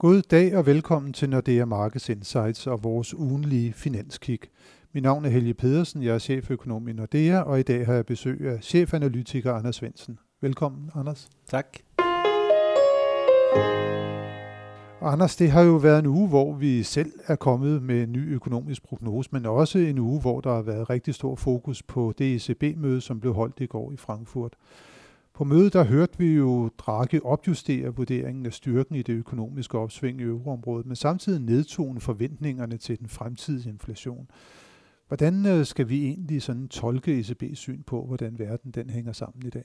God dag og velkommen til Nordea Markets Insights og vores ugenlige finanskig. Mit navn er Helge Pedersen, jeg er cheføkonom i Nordea, og i dag har jeg besøg af chefanalytiker Anders Svendsen. Velkommen, Anders. Tak. Anders, det har jo været en uge, hvor vi selv er kommet med en ny økonomisk prognose, men også en uge, hvor der har været rigtig stor fokus på det ECB-møde, som blev holdt i går i Frankfurt. På mødet der hørte vi jo Draghi opjustere vurderingen af styrken i det økonomiske opsving i euroområdet, men samtidig nedtone forventningerne til den fremtidige inflation. Hvordan øh, skal vi egentlig sådan tolke ECB's syn på, hvordan verden den hænger sammen i dag?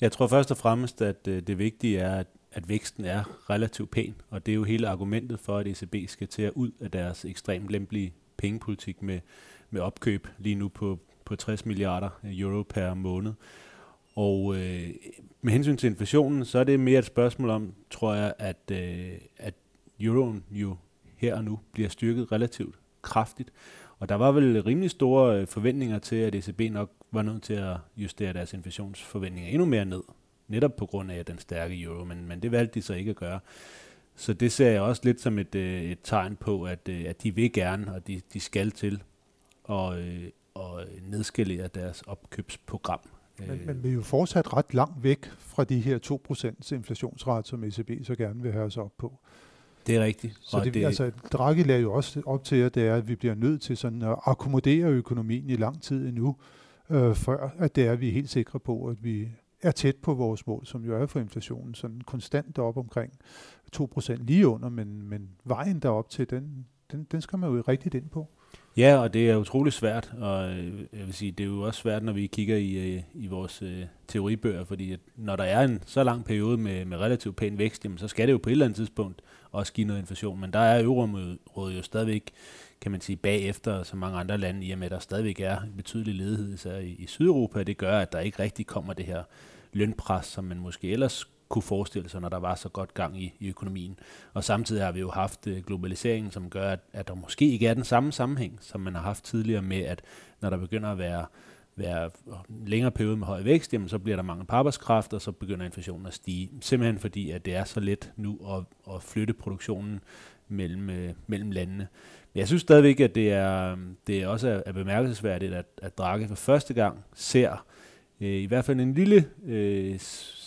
Jeg tror først og fremmest, at øh, det vigtige er, at, at væksten er relativt pæn, og det er jo hele argumentet for, at ECB skal til at ud af deres ekstremt lempelige pengepolitik med, med opkøb lige nu på, på 60 milliarder øh, euro per måned. Og øh, med hensyn til inflationen, så er det mere et spørgsmål om, tror jeg, at, øh, at euroen jo her og nu bliver styrket relativt kraftigt. Og der var vel rimelig store øh, forventninger til, at ECB nok var nødt til at justere deres inflationsforventninger endnu mere ned. Netop på grund af den stærke euro, men, men det valgte de så ikke at gøre. Så det ser jeg også lidt som et, øh, et tegn på, at, øh, at de vil gerne, og de, de skal til at, at nedskalere deres opkøbsprogram men, men vi er jo fortsat ret langt væk fra de her 2% inflationsret, som ECB så gerne vil have os op på. Det er rigtigt. Så det, det, altså, Draghi lader jo også op til, at det er, at vi bliver nødt til sådan at akkommodere økonomien i lang tid endnu, øh, før at det er, at vi er helt sikre på, at vi er tæt på vores mål, som jo er for inflationen, sådan konstant op omkring 2% lige under, men, men vejen derop til, den, den, den skal man jo rigtigt ind på. Ja, og det er utrolig svært, og øh, jeg vil sige, det er jo også svært, når vi kigger i, øh, i vores øh, teoribøger, fordi at når der er en så lang periode med, med relativt pæn vækst, jamen, så skal det jo på et eller andet tidspunkt også give noget inflation, men der er euroområdet jo stadigvæk, kan man sige, bagefter så mange andre lande, i og med at der stadigvæk er en betydelig ledighed især i, i Sydeuropa, det gør, at der ikke rigtig kommer det her lønpres, som man måske ellers kunne forestille sig, når der var så godt gang i, i økonomien. Og samtidig har vi jo haft øh, globaliseringen, som gør, at, at der måske ikke er den samme sammenhæng, som man har haft tidligere med, at når der begynder at være være længere periode med høj vækst, jamen så bliver der mange på arbejdskraft, og så begynder inflationen at stige. Simpelthen fordi, at det er så let nu at, at flytte produktionen mellem, øh, mellem landene. Men jeg synes stadigvæk, at det er, det er også er bemærkelsesværdigt, at, at Draghi for første gang ser øh, i hvert fald en lille øh,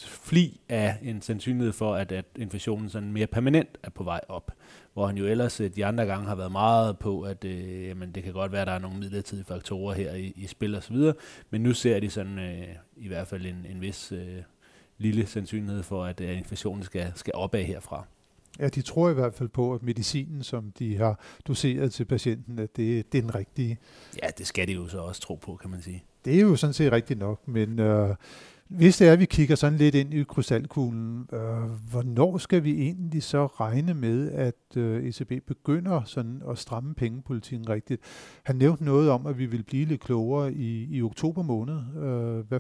fli af en sandsynlighed for, at, at inflationen sådan mere permanent er på vej op. Hvor han jo ellers øh, de andre gange har været meget på, at øh, jamen, det kan godt være, at der er nogle midlertidige faktorer her i, i spil osv., men nu ser de sådan øh, i hvert fald en, en vis øh, lille sandsynlighed for, at, at inflationen skal, skal opad herfra. Ja, de tror i hvert fald på, at medicinen, som de har doseret til patienten, at det, det er den rigtige. Ja, det skal de jo så også tro på, kan man sige. Det er jo sådan set rigtigt nok, men øh, hvis det er, at vi kigger sådan lidt ind i krystalkuglen, øh, hvornår skal vi egentlig så regne med, at øh, ECB begynder sådan at stramme pengepolitikken rigtigt? Han nævnte noget om, at vi vil blive lidt klogere i, i oktober måned. Øh, hvad,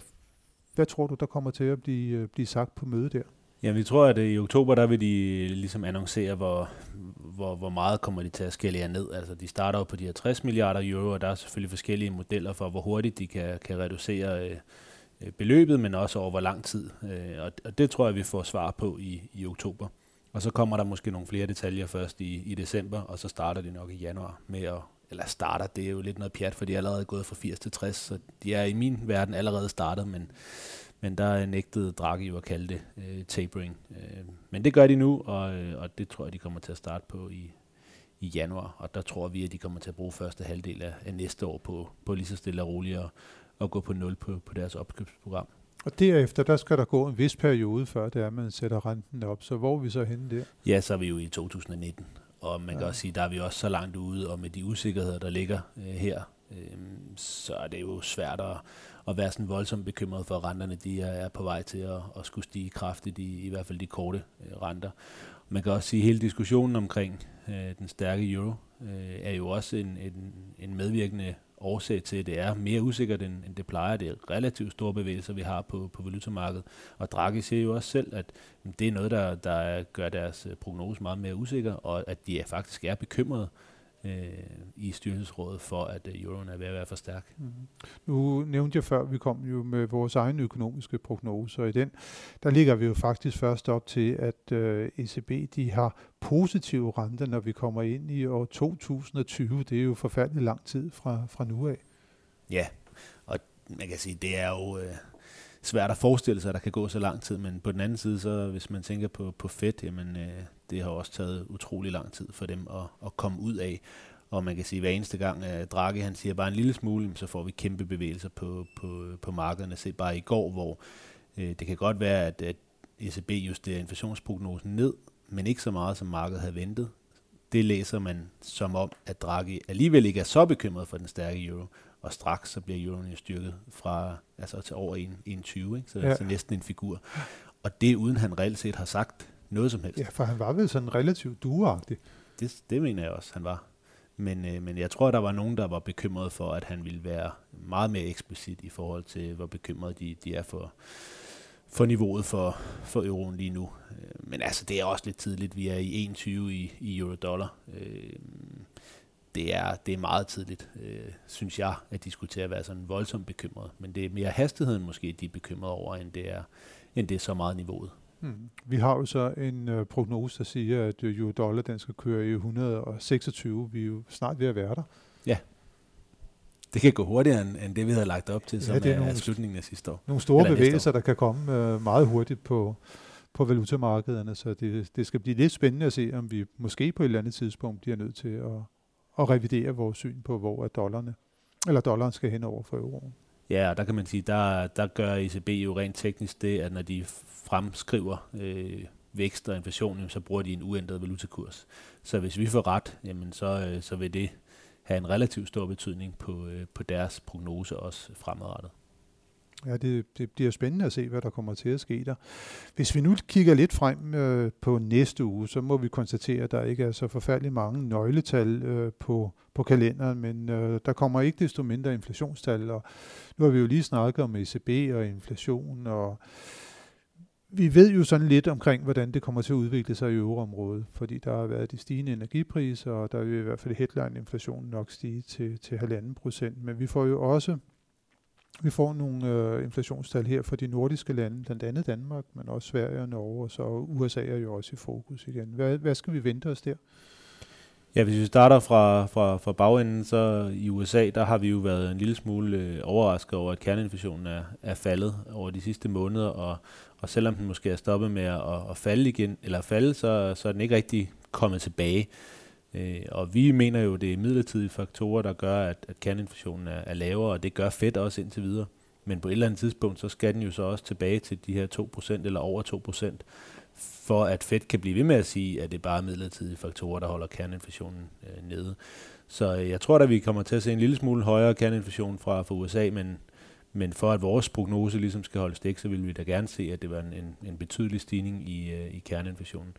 hvad tror du, der kommer til at blive, øh, blive sagt på mødet der? Ja, vi tror, at øh, i oktober, der vil de ligesom annoncere, hvor, hvor, hvor meget kommer de til at skælde ned. Altså, de starter jo på de her 60 milliarder euro, og der er selvfølgelig forskellige modeller for, hvor hurtigt de kan, kan reducere Øh, Øh, beløbet, men også over hvor lang tid. Øh, og, og det tror jeg, vi får svar på i, i oktober. Og så kommer der måske nogle flere detaljer først i, i december, og så starter de nok i januar med at, eller starter, det er jo lidt noget pjat, for de er allerede gået fra 80 til 60, så de er i min verden allerede startet, men, men der er nægtet Draghi jo at kalde det øh, tapering. Øh, men det gør de nu, og, øh, og det tror jeg, de kommer til at starte på i, i januar, og der tror vi, at de kommer til at bruge første halvdel af, af næste år på, på lige så stille og roligt at, at gå på nul på, på deres opkøbsprogram. Og derefter, der skal der gå en vis periode, før det er, at man sætter renten op. Så hvor er vi så henne der? Ja, så er vi jo i 2019. Og man ja. kan også sige, der er vi også så langt ude, og med de usikkerheder, der ligger øh, her, øh, så er det jo svært at, at være sådan voldsomt bekymret for, at renterne de er, er på vej til at, at skulle stige kraftigt, i, i hvert fald de korte øh, renter. Man kan også sige, at hele diskussionen omkring øh, den stærke euro øh, er jo også en, en, en medvirkende årsag til, at det er mere usikkert, end, end det plejer. Det er relativt store bevægelser, vi har på, på valutamarkedet. Og Draghi siger jo også selv, at det er noget, der, der gør deres øh, prognose meget mere usikker, og at de er faktisk er bekymrede øh, i styrelsesrådet for, at øh, euroen er ved at være for stærk. Mm. Nu nævnte jeg før, vi kom jo med vores egen økonomiske prognose, og i den, der ligger vi jo faktisk først op til, at øh, ECB de har positive renter, når vi kommer ind i år 2020. Det er jo forfærdelig lang tid fra, fra nu af. Ja, og man kan sige, det er jo... Øh, svært at forestille sig, at der kan gå så lang tid, men på den anden side, så hvis man tænker på, på Fed, jamen øh, det har også taget utrolig lang tid for dem at, at komme ud af. Og man kan sige, at hver eneste gang, at Draghi han siger bare en lille smule, så får vi kæmpe bevægelser på, på, på markederne. Se bare i går, hvor øh, det kan godt være, at, at ECB justerer inflationsprognosen ned, men ikke så meget, som markedet havde ventet. Det læser man som om, at Draghi alligevel ikke er så bekymret for den stærke euro, og straks så bliver euroen jo styrket fra altså til over 1,20, ikke? Så, ja. så næsten en figur. Og det uden han reelt set har sagt noget som helst. Ja, for han var vel sådan relativt dueagtig. Det, det mener jeg også, han var. Men, øh, men jeg tror, der var nogen, der var bekymret for, at han ville være meget mere eksplicit i forhold til, hvor bekymrede de, de er for, for niveauet for, for euroen lige nu. Øh, men altså, det er også lidt tidligt. Vi er i 1,20 i, i euro-dollar. Øh, det er, det er meget tidligt, øh, synes jeg, at diskutere at være sådan voldsomt bekymret. Men det er mere hastigheden måske, de er bekymrede over, end det er, end det er så meget niveauet. Hmm. Vi har jo så en øh, prognose, der siger, at euro dollar den skal køre i 126. Vi er jo snart ved at være der. Ja. Det kan gå hurtigere end, end det, vi havde lagt op til, ja, som det er, er nogle, slutningen af sidste år. Nogle store bevægelser, der kan komme øh, meget hurtigt på, på valutamarkederne, så det, det skal blive lidt spændende at se, om vi måske på et eller andet tidspunkt bliver nødt til at, at revidere vores syn på, hvor er dollarne, eller dollaren skal hen over for euroen. Ja, og der kan man sige, der, der gør ECB jo rent teknisk det, at når de fremskriver øh, vækst og inflation, så bruger de en uændret valutakurs. Så hvis vi får ret, jamen så, øh, så vil det have en relativt stor betydning på, øh, på deres prognose også fremadrettet. Ja, det, det bliver spændende at se, hvad der kommer til at ske der. Hvis vi nu kigger lidt frem øh, på næste uge, så må vi konstatere, at der ikke er så forfærdeligt mange nøgletal øh, på, på kalenderen, men øh, der kommer ikke desto mindre inflationstal, og nu har vi jo lige snakket om ECB og inflation, og vi ved jo sådan lidt omkring, hvordan det kommer til at udvikle sig i euroområdet, fordi der har været de stigende energipriser, og der vil i hvert fald headline-inflationen nok stige til, til 1,5 procent, men vi får jo også vi får nogle øh, inflationstal her for de nordiske lande, blandt andet Danmark, men også Sverige og Norge, og så USA er jo også i fokus igen. Hvad, hvad skal vi vente os der? Ja, hvis vi starter fra, fra, fra bagenden, så i USA, der har vi jo været en lille smule øh, overrasket over, at kerneinflationen er, er faldet over de sidste måneder, og, og selvom den måske er stoppet med at, at falde igen, eller falde, så, så er den ikke rigtig kommet tilbage. Øh, og vi mener jo, det er midlertidige faktorer, der gør, at, at kerneinflationen er, er lavere, og det gør Fed også indtil videre. Men på et eller andet tidspunkt, så skal den jo så også tilbage til de her 2% eller over 2%, for at Fed kan blive ved med at sige, at det er bare midlertidige faktorer, der holder kerneinflationen øh, nede. Så øh, jeg tror da, vi kommer til at se en lille smule højere kerneinflation fra, fra USA, men, men for at vores prognose ligesom skal holde stik, så vil vi da gerne se, at det var en, en, en betydelig stigning i, øh, i kerneinflationen.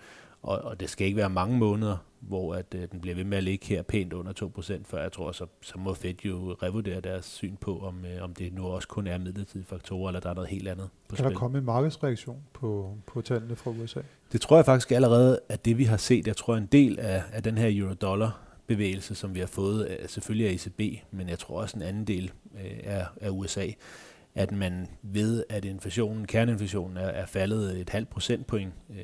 Og, og det skal ikke være mange måneder, hvor at, øh, den bliver ved med at ligge her pænt under 2%, før jeg tror, så, så må Fed jo revurdere deres syn på, om, øh, om det nu også kun er midlertidige faktorer, eller der er noget helt andet på Kan spil. der komme en markedsreaktion på, på tallene fra USA? Det tror jeg faktisk allerede, at det vi har set, jeg tror en del af, af den her euro-dollar bevægelse, som vi har fået, selvfølgelig af ECB, men jeg tror også en anden del øh, er, er USA at man ved, at inflationen, kerneinflationen er, er faldet et halvt procentpoint, øh,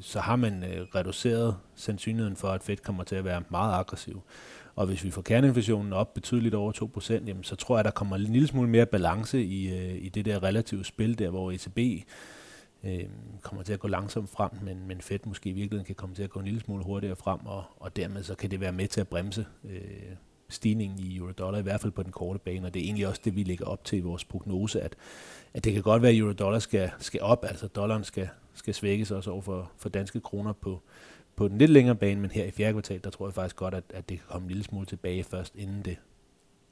så har man øh, reduceret sandsynligheden for, at Fed kommer til at være meget aggressiv. Og hvis vi får kerneinflationen op betydeligt over 2%, jamen, så tror jeg, at der kommer en lille smule mere balance i, øh, i det der relative spil der, hvor ECB øh, kommer til at gå langsomt frem, men, men Fed måske i virkeligheden kan komme til at gå en lille smule hurtigere frem, og, og dermed så kan det være med til at bremse øh, stigningen i euro-dollar, i hvert fald på den korte bane, og det er egentlig også det, vi lægger op til i vores prognose, at, at det kan godt være, at euro-dollar skal, skal op, altså dollaren skal, skal svækkes også over for, for danske kroner på, på den lidt længere bane, men her i fjerde kvartal, der tror jeg faktisk godt, at, at det kan komme en lille smule tilbage først, inden det,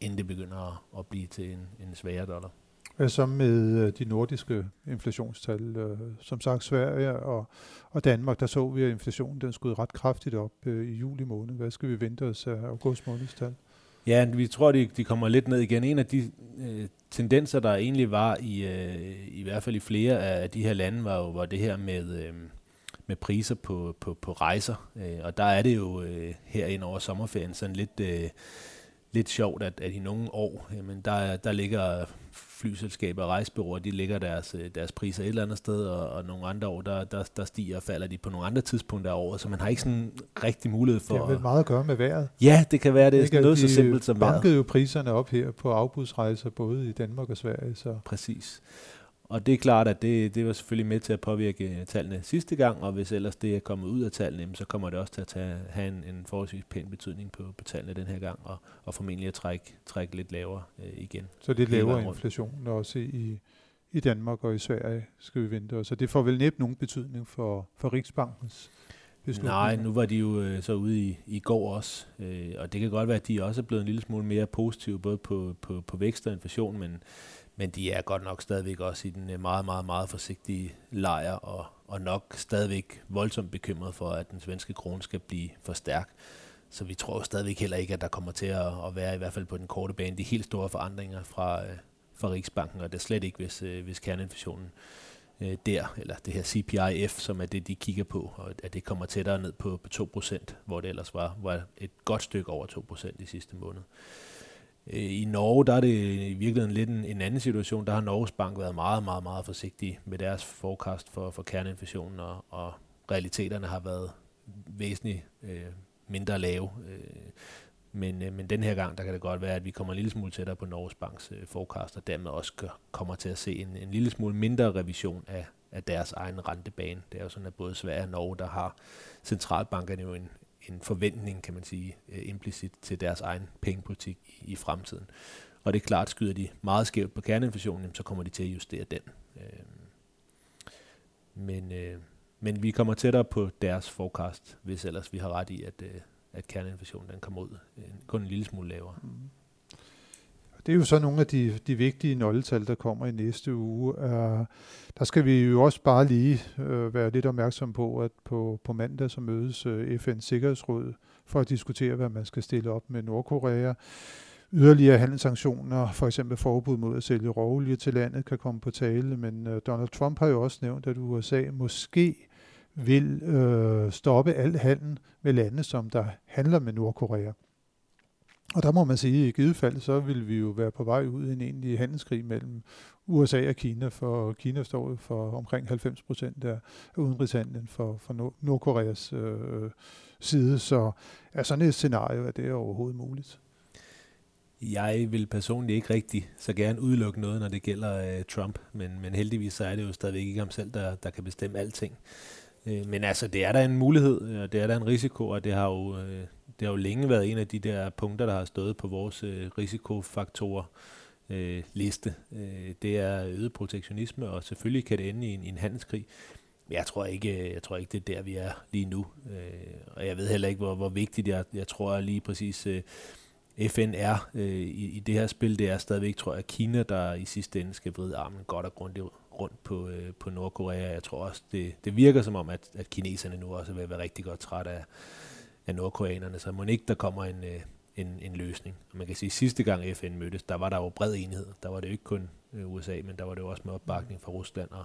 inden det begynder at, at blive til en, en svagere dollar. Hvad så med øh, de nordiske inflationstal? Øh, som sagt, Sverige og, og Danmark, der så vi, at inflationen den skød ret kraftigt op øh, i juli måned. Hvad skal vi vente os af august månedstal? Ja, vi tror, de, de kommer lidt ned igen. En af de øh, tendenser, der egentlig var i, øh, i hvert fald i flere af de her lande, var jo var det her med, øh, med priser på, på, på rejser. Øh, og der er det jo øh, her ind over sommerferien sådan lidt, øh, lidt sjovt, at, at i nogle år, jamen der, der ligger flyselskaber og rejsebyråer, de ligger deres, øh, deres priser et eller andet sted, og, og nogle andre år, der, der, der stiger og falder de på nogle andre tidspunkter af året, så man har ikke sådan rigtig mulighed for... Det har vel meget at gøre med vejret. Ja, det kan være, det er noget så simpelt som vejret. De jo priserne op her på afbudsrejser, både i Danmark og Sverige. Så. Præcis. Og det er klart, at det, det var selvfølgelig med til at påvirke tallene sidste gang, og hvis ellers det er kommet ud af tallene, så kommer det også til at tage, have en, en forholdsvis pæn betydning på, på tallene den her gang, og, og formentlig at trække, trække lidt lavere øh, igen. Så det laver inflation også i, i Danmark og i Sverige, skal vi vente Så det får vel næppe nogen betydning for, for Riksbankens Nej, nu var de jo øh, så ude i, i går også, øh, og det kan godt være, at de også er blevet en lille smule mere positive, både på, på, på vækst og inflation, men men de er godt nok stadigvæk også i den øh, meget, meget, meget forsigtige lejr, og, og nok stadigvæk voldsomt bekymret for, at den svenske krone skal blive for stærk. Så vi tror stadigvæk heller ikke, at der kommer til at, at være, i hvert fald på den korte bane, de helt store forandringer fra, øh, fra Riksbanken, og det er slet ikke, hvis, øh, hvis kerneinflationen øh, der, eller det her CPIF, som er det, de kigger på, og at det kommer tættere ned på, på 2%, hvor det ellers var, var et godt stykke over 2% i sidste måned. Øh, I Norge der er det i virkeligheden lidt en, en anden situation. Der har Norges Bank været meget, meget, meget forsigtig med deres forecast for, for kerneinflationen, og, og realiteterne har været væsentligt øh, mindre lave. Øh, men, øh, men den her gang, der kan det godt være, at vi kommer en lille smule tættere på Norges Banks øh, forecast, og dermed også gør, kommer til at se en, en lille smule mindre revision af, af deres egen rentebane. Det er jo sådan, at både Sverige og Norge, der har centralbankerne jo en, en forventning, kan man sige, øh, implicit til deres egen pengepolitik i, i fremtiden. Og det er klart, skyder de meget skævt på kerneinflationen, så kommer de til at justere den. Øh, men, øh, men vi kommer tættere på deres forecast, hvis ellers vi har ret i, at, at kerneinflationen den kommer ud kun en lille smule lavere. Mm. Det er jo så nogle af de, de vigtige nøgletal, der kommer i næste uge. Uh, der skal vi jo også bare lige uh, være lidt opmærksom på, at på, på mandag så mødes øh, uh, FN's Sikkerhedsråd for at diskutere, hvad man skal stille op med Nordkorea. Yderligere handelssanktioner, for eksempel forbud mod at sælge råolie til landet, kan komme på tale, men uh, Donald Trump har jo også nævnt, at USA måske vil øh, stoppe al handel med lande, som der handler med Nordkorea. Og der må man sige, at i givet fald, så vil vi jo være på vej ud i en egentlig handelskrig mellem USA og Kina, for Kina står for omkring 90 procent af udenrigshandlen for, for Nordkoreas øh, side. Så er sådan et scenario, at det er overhovedet muligt? Jeg vil personligt ikke rigtig så gerne udelukke noget, når det gælder øh, Trump, men, men heldigvis så er det jo stadigvæk ikke ham selv, der, der kan bestemme alting. Øh, men altså, det er der en mulighed, og det er der en risiko, og det har jo øh, det har jo længe været en af de der punkter, der har stået på vores øh, risikofaktorer øh, liste. Øh, det er øget protektionisme, og selvfølgelig kan det ende i en, i en handelskrig. Men jeg tror ikke, øh, jeg tror ikke, det er der, vi er lige nu. Øh, og jeg ved heller ikke, hvor, hvor vigtigt jeg, jeg tror lige præcis øh, FN er øh, i, i det her spil. Det er stadigvæk, tror jeg, Kina, der i sidste ende skal vride armen godt og grundigt rundt på, øh, på Nordkorea. Jeg tror også, det, det virker som om, at, at kineserne nu også vil være rigtig godt træt af, af nordkoreanerne, så må ikke der kommer en, øh, en, en løsning. Og man kan sige, at sidste gang FN mødtes, der var der jo bred enighed. Der var det jo ikke kun øh, USA, men der var det jo også med opbakning fra Rusland og,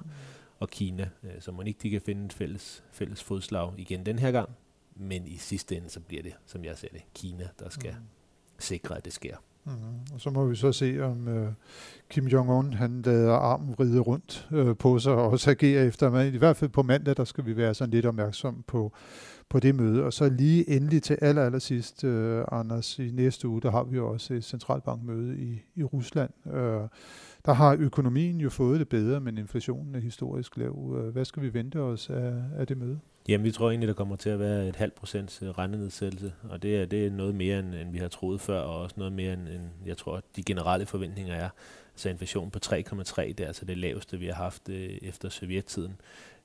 og Kina. Øh, så må ikke de kan finde et fælles, fælles fodslag igen den her gang. Men i sidste ende, så bliver det, som jeg ser det, Kina, der skal mm sikre, at det sker. Mm. Og så må vi så se, om øh, Kim Jong-un han lader armen vride rundt øh, på sig og også agerer efter. Men i hvert fald på mandag, der skal vi være sådan lidt opmærksom på, på det møde. Og så lige endelig til aller, aller sidst, øh, Anders, i næste uge, der har vi jo også et centralbankmøde i, i Rusland. Øh, der har økonomien jo fået det bedre, men inflationen er historisk lav. Øh, hvad skal vi vente os af, af det møde? Jamen, vi tror egentlig, der kommer til at være et halvt procents øh, rentenedsættelse, og det er, det er noget mere, end, end vi har troet før, og også noget mere, end, end jeg tror, de generelle forventninger er. Altså, så inflation på 3,3, det er altså det laveste, vi har haft øh, efter sovjettiden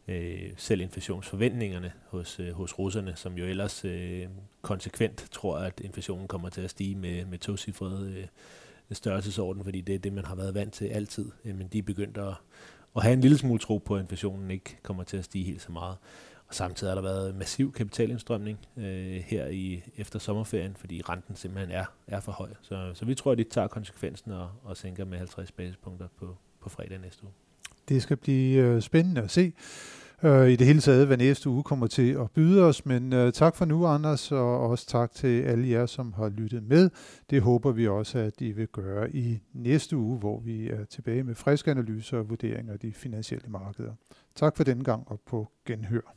øh, selv inflationsforventningerne hos, øh, hos russerne, som jo ellers øh, konsekvent tror, at inflationen kommer til at stige med, med tocifrede øh, størrelsesorden, fordi det er det, man har været vant til altid. Øh, men de er begyndt at, at have en lille smule tro på, at inflationen ikke kommer til at stige helt så meget. Og samtidig har der været massiv kapitalindstrømning øh, her i efter sommerferien, fordi renten simpelthen er, er for høj. Så, så vi tror, at de tager konsekvensen og, og sænker med 50 basispunkter på, på fredag næste uge. Det skal blive øh, spændende at se. øh, i det hele taget, hvad næste uge kommer til at byde os. Men øh, tak for nu, Anders, og også tak til alle jer, som har lyttet med. Det håber vi også, at I vil gøre i næste uge, hvor vi er tilbage med friske analyser og vurderinger af de finansielle markeder. Tak for denne gang, og på genhør.